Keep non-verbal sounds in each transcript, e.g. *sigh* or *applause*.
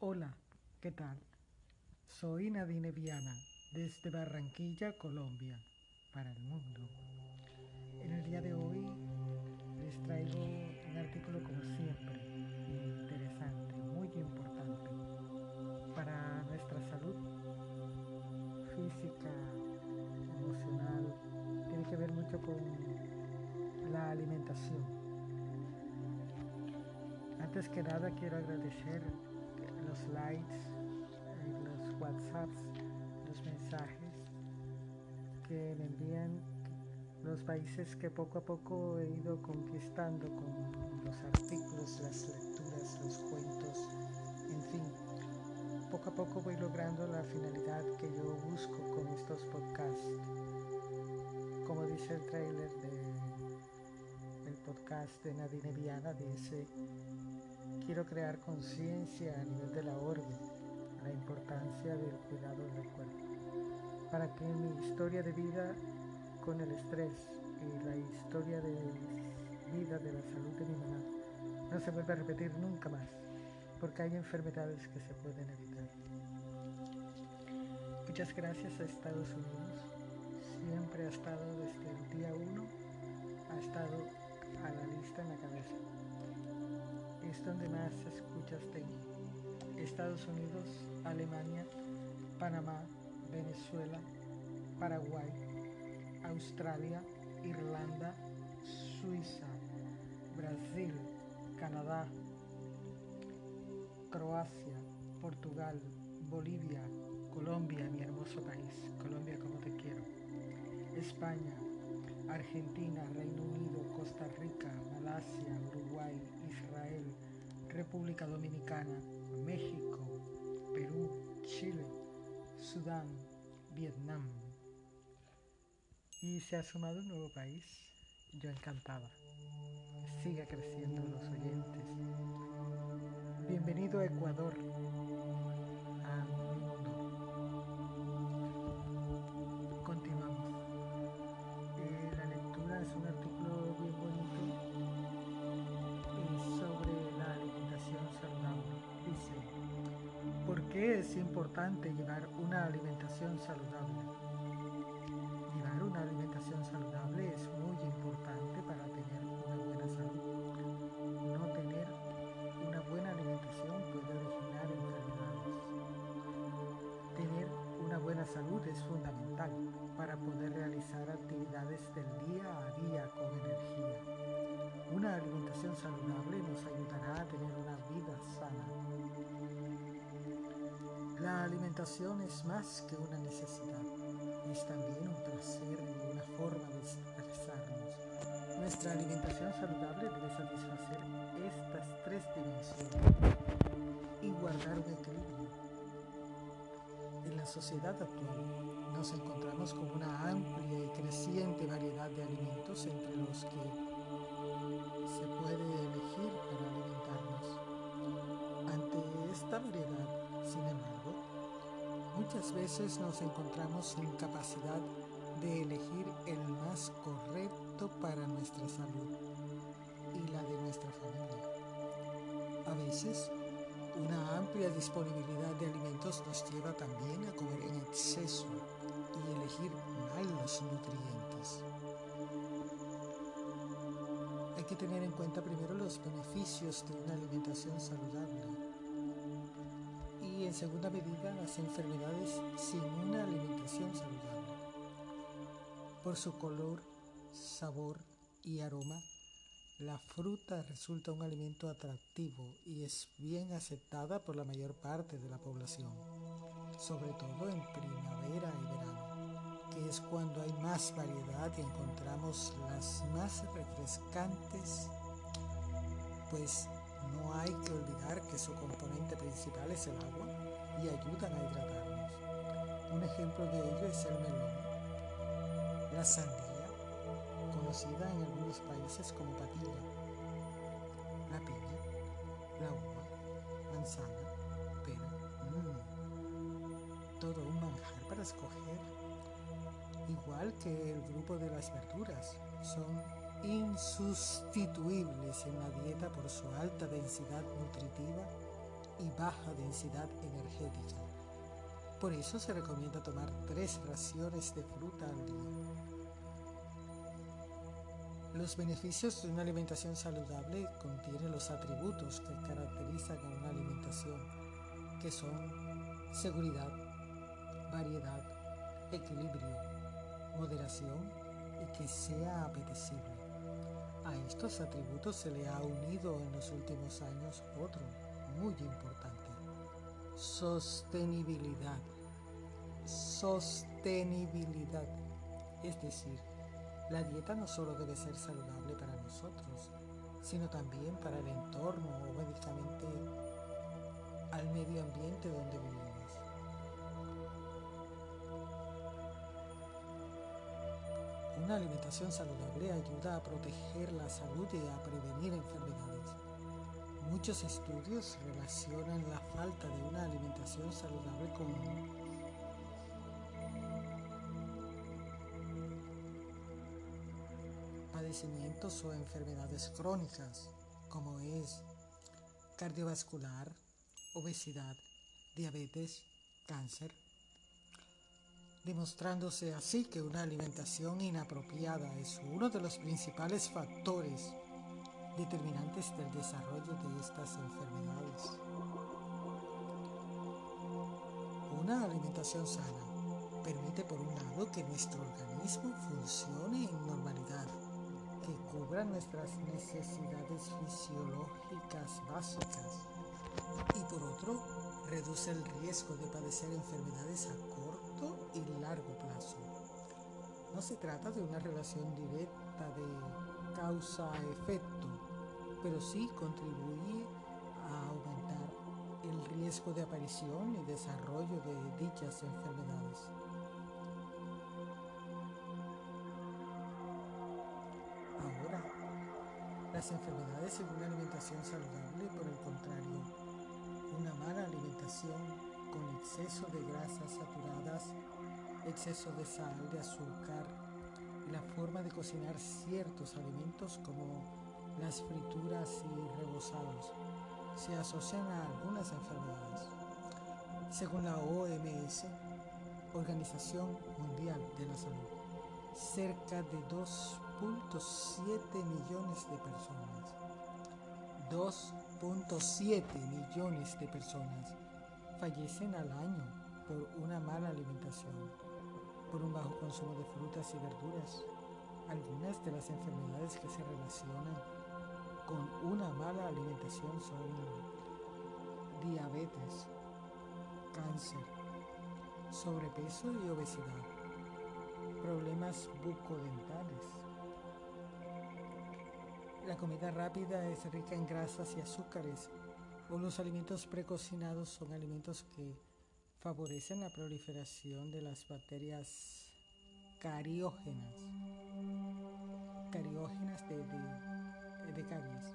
Hola, ¿qué tal? Soy Nadine Viana, desde Barranquilla, Colombia, para el mundo. En el día de hoy les traigo un artículo como siempre, interesante, muy importante para nuestra salud física, emocional, tiene que ver mucho con la alimentación. Antes que nada quiero agradecer likes, los whatsapps, los mensajes que me envían los países que poco a poco he ido conquistando con los artículos, las lecturas, los cuentos, en fin. Poco a poco voy logrando la finalidad que yo busco con estos podcasts. Como dice el trailer del podcast de Nadine Viana, dice quiero crear conciencia a nivel de la orbe, la importancia del cuidado del cuerpo, para que mi historia de vida con el estrés y la historia de vida de la salud de mi mamá no se vuelva a repetir nunca más, porque hay enfermedades que se pueden evitar. Muchas gracias a Estados Unidos, siempre ha estado desde el día uno, ha estado a la lista en la cabeza es donde más escuchas tengo. Estados Unidos, Alemania, Panamá, Venezuela, Paraguay, Australia, Irlanda, Suiza, Brasil, Canadá, Croacia, Portugal, Bolivia, Colombia, mi hermoso país, Colombia como te quiero, España, Argentina, Reino Unido, Costa Rica, Malasia, Israel, República Dominicana, México, Perú, Chile, Sudán, Vietnam. Y se ha sumado un nuevo país, yo encantada. Siga creciendo los oyentes. Bienvenido a Ecuador, importante llevar una alimentación saludable? Llevar una alimentación saludable es muy importante para tener una buena salud. No tener una buena alimentación puede originar enfermedades. Tener una buena salud es fundamental para poder realizar actividades del día alimentación es más que una necesidad, es también un placer y una forma de expresarnos. Nuestra alimentación saludable debe satisfacer estas tres dimensiones y guardar un equilibrio. En la sociedad actual nos encontramos con una amplia y creciente variedad de alimentos entre los que muchas veces nos encontramos sin capacidad de elegir el más correcto para nuestra salud y la de nuestra familia. A veces, una amplia disponibilidad de alimentos nos lleva también a comer en exceso y elegir mal los nutrientes. Hay que tener en cuenta primero los beneficios de una alimentación saludable en segunda medida las enfermedades sin una alimentación saludable. Por su color, sabor y aroma, la fruta resulta un alimento atractivo y es bien aceptada por la mayor parte de la población, sobre todo en primavera y verano, que es cuando hay más variedad y encontramos las más refrescantes, pues no hay que olvidar que su componente principal es el agua y ayudan a hidratarnos. Un ejemplo de ello es el melón, la sandía, conocida en algunos países como patilla, la piña, la uva, manzana, pera, mmm, todo un manjar para escoger. Igual que el grupo de las verduras, son insustituibles en la dieta por su alta densidad nutritiva y baja densidad energética. Por eso se recomienda tomar tres raciones de fruta al día. Los beneficios de una alimentación saludable contienen los atributos que caracterizan a una alimentación, que son seguridad, variedad, equilibrio, moderación y que sea apetecible. A estos atributos se le ha unido en los últimos años otro muy importante, sostenibilidad. Sostenibilidad. Es decir, la dieta no solo debe ser saludable para nosotros, sino también para el entorno o médicamente al medio ambiente donde vivimos. Una alimentación saludable ayuda a proteger la salud y a prevenir enfermedades. Muchos estudios relacionan la falta de una alimentación saludable con padecimientos o enfermedades crónicas, como es cardiovascular, obesidad, diabetes, cáncer, demostrándose así que una alimentación inapropiada es uno de los principales factores determinantes del desarrollo de estas enfermedades. Una alimentación sana permite por un lado que nuestro organismo funcione en normalidad, que cubra nuestras necesidades fisiológicas básicas y por otro reduce el riesgo de padecer enfermedades a corto y largo plazo. No se trata de una relación directa de causa-efecto, pero sí contribuye a aumentar el riesgo de aparición y desarrollo de dichas enfermedades. Ahora, las enfermedades en una alimentación saludable, por el contrario, una mala alimentación con exceso de grasas saturadas, exceso de sal, de azúcar, y la forma de cocinar ciertos alimentos como las frituras y rebozados se asocian a algunas enfermedades. Según la OMS, Organización Mundial de la Salud, cerca de 2.7 millones de personas, 2.7 millones de personas fallecen al año por una mala alimentación, por un bajo consumo de frutas y verduras. Algunas de las enfermedades que se relacionan con una mala alimentación son diabetes, cáncer, sobrepeso y obesidad, problemas bucodentales. La comida rápida es rica en grasas y azúcares, o los alimentos precocinados son alimentos que favorecen la proliferación de las bacterias cariógenas, cariógenas de, de de.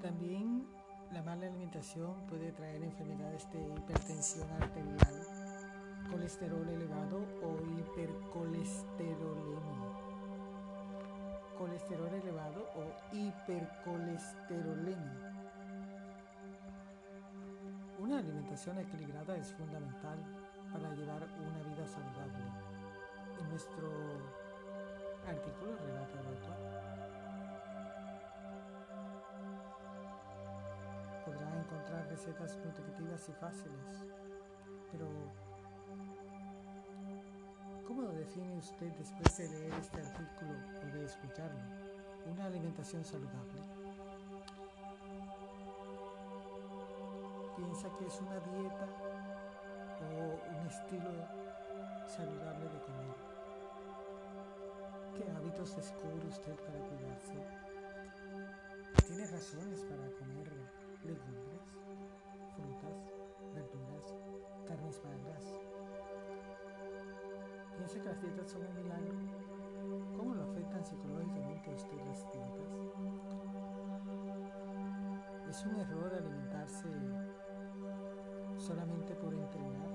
También la mala alimentación puede traer enfermedades de hipertensión arterial, colesterol elevado o hipercolesterolemia. Colesterol elevado o hipercolesterolemia. Una alimentación equilibrada es fundamental para llevar una vida saludable. En nuestro artículo relata el autor podrá encontrar recetas nutritivas y fáciles, pero ¿cómo lo define usted después de leer este artículo o de escucharlo? ¿Una alimentación saludable? ¿Piensa que es una dieta o un estilo saludable de comer? ¿Qué hábitos descubre usted para cuidarse? ¿Tiene razones para comer afecta sobre el ¿Cómo lo afectan psicológicamente a usted las dietas? ¿Es un error alimentarse solamente por entrenar?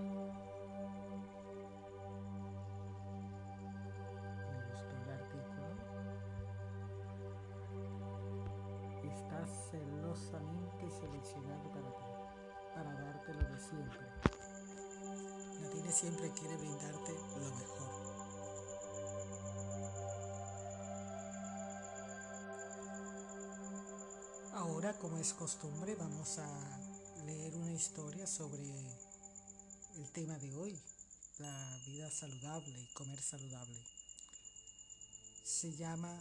Me gustó el artículo. Estás celosamente seleccionado para ti, para darte lo de siempre. La tiene siempre quiere brindarte lo mejor. Como es costumbre, vamos a leer una historia sobre el tema de hoy, la vida saludable y comer saludable. Se llama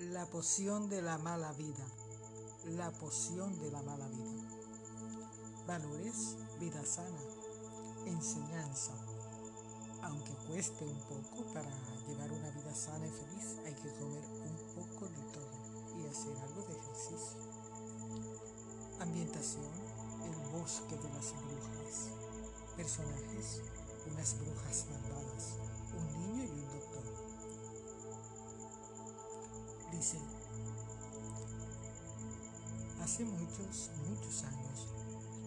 La poción de la mala vida. La poción de la mala vida. Valores, vida sana, enseñanza. Aunque cueste un poco para llevar una vida sana y feliz, hay que comer hacer algo de ejercicio. Ambientación, el bosque de las brujas. Personajes, unas brujas malvadas, un niño y un doctor. Dice, hace muchos, muchos años,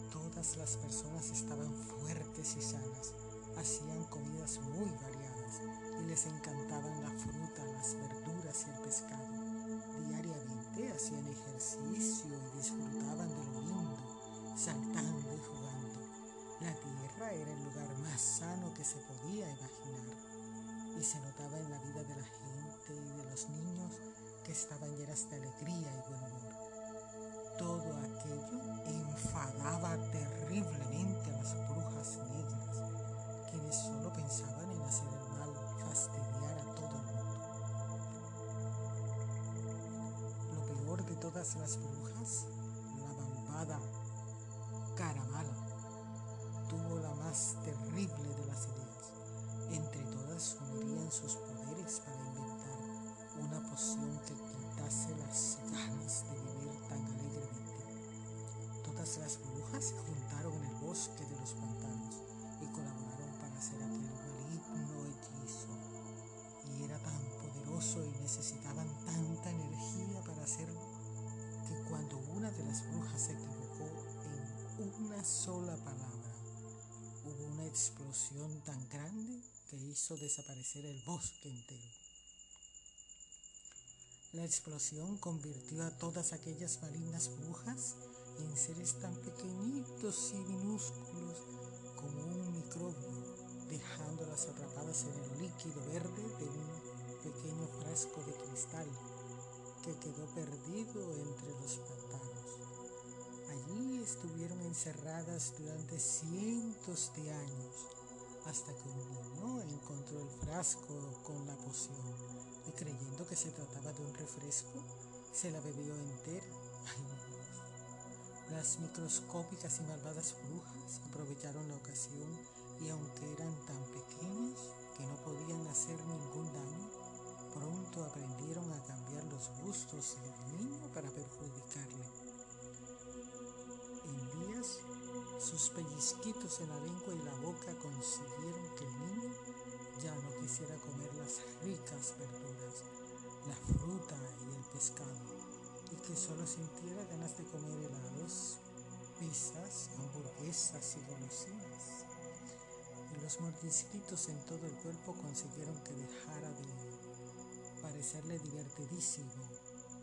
todas las personas estaban fuertes y sanas, hacían comidas muy variadas y les encantaban la fruta, las verduras y el pescado. Hacían ejercicio y disfrutaban de lo lindo, saltando y jugando. La tierra era el lugar más sano que se podía imaginar y se notaba en la vida de la gente y de los niños que estaban llenas de alegría y buen humor. Todo aquello enfadaba terriblemente a las brujas negras, quienes solo pensaban en hacer el mal, fastidiar todas las brujas, la malvada Caramala, tuvo la más terrible de las ideas. Entre todas unirían sus poderes para inventar una poción que quitase las ganas de vivir tan alegremente. Todas las brujas se juntaron en el bosque de los pantanos y colaboraron para hacer aquel maligno hechizo. Y era tan poderoso y necesitaban las brujas se equivocó en una sola palabra, hubo una explosión tan grande que hizo desaparecer el bosque entero. La explosión convirtió a todas aquellas malignas brujas en seres tan pequeñitos y minúsculos como un microbio, dejándolas atrapadas en el líquido verde de un pequeño frasco de cristal que quedó perdido entre los pantanos. Estuvieron encerradas durante cientos de años hasta que un niño encontró el frasco con la poción y creyendo que se trataba de un refresco, se la bebió entera. Las microscópicas y malvadas brujas aprovecharon la ocasión y aunque eran tan pequeñas que no podían hacer ningún daño, pronto aprendieron a cambiar los gustos del niño para perjudicarle. Sus pellizquitos en la lengua y la boca consiguieron que el niño ya no quisiera comer las ricas verduras, la fruta y el pescado, y que solo sintiera ganas de comer helados, pizzas, hamburguesas y golosinas. Y los mordisquitos en todo el cuerpo consiguieron que dejara de parecerle divertidísimo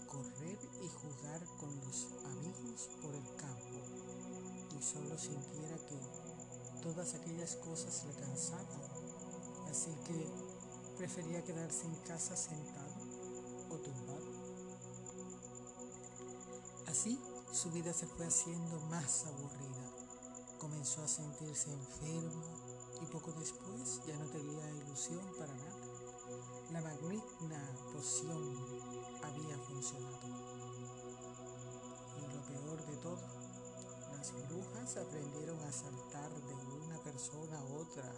correr y jugar con los amigos por el campo solo sintiera que todas aquellas cosas le cansaban, así que prefería quedarse en casa sentado o tumbado. Así su vida se fue haciendo más aburrida, comenzó a sentirse enfermo y poco después ya no tenía ilusión para nada. La maligna poción había funcionado. Aprendieron a saltar de una persona a otra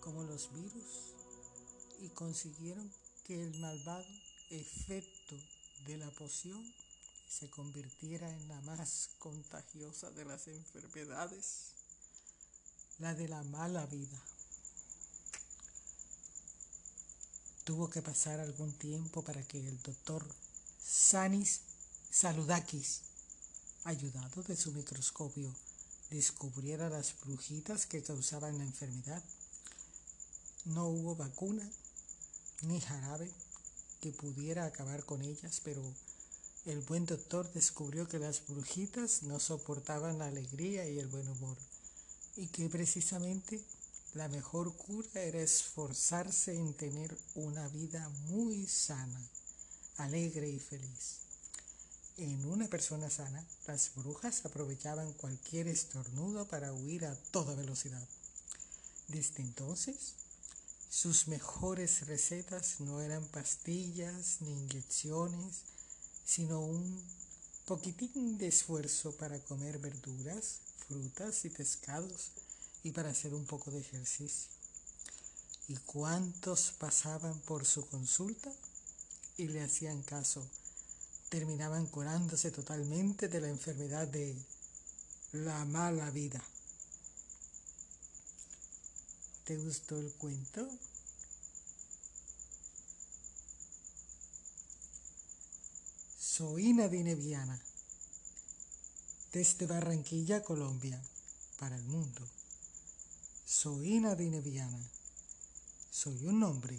como los virus y consiguieron que el malvado efecto de la poción se convirtiera en la más contagiosa de las enfermedades, la de la mala vida. Tuvo que pasar algún tiempo para que el doctor Sanis Saludakis, ayudado de su microscopio, descubriera las brujitas que causaban la enfermedad. No hubo vacuna ni jarabe que pudiera acabar con ellas, pero el buen doctor descubrió que las brujitas no soportaban la alegría y el buen humor. y que precisamente la mejor cura era esforzarse en tener una vida muy sana, alegre y feliz. En una persona sana, las brujas aprovechaban cualquier estornudo para huir a toda velocidad. Desde entonces, sus mejores recetas no eran pastillas ni inyecciones, sino un poquitín de esfuerzo para comer verduras, frutas y pescados y para hacer un poco de ejercicio. ¿Y cuántos pasaban por su consulta y le hacían caso? Terminaban curándose totalmente de la enfermedad de la mala vida. ¿Te gustó el cuento? Soy Nadine Viana, desde Barranquilla, Colombia, para el mundo. Soy Nadine Viana, soy un nombre,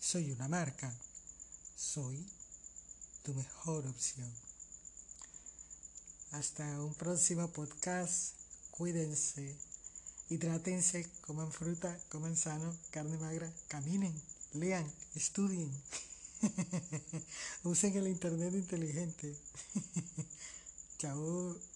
soy una marca, soy tu mejor opción. Hasta un próximo podcast, cuídense Hidrátense, coman fruta, coman sano, carne magra, caminen, lean, estudien. *laughs* Usen el internet inteligente. *laughs* Chao.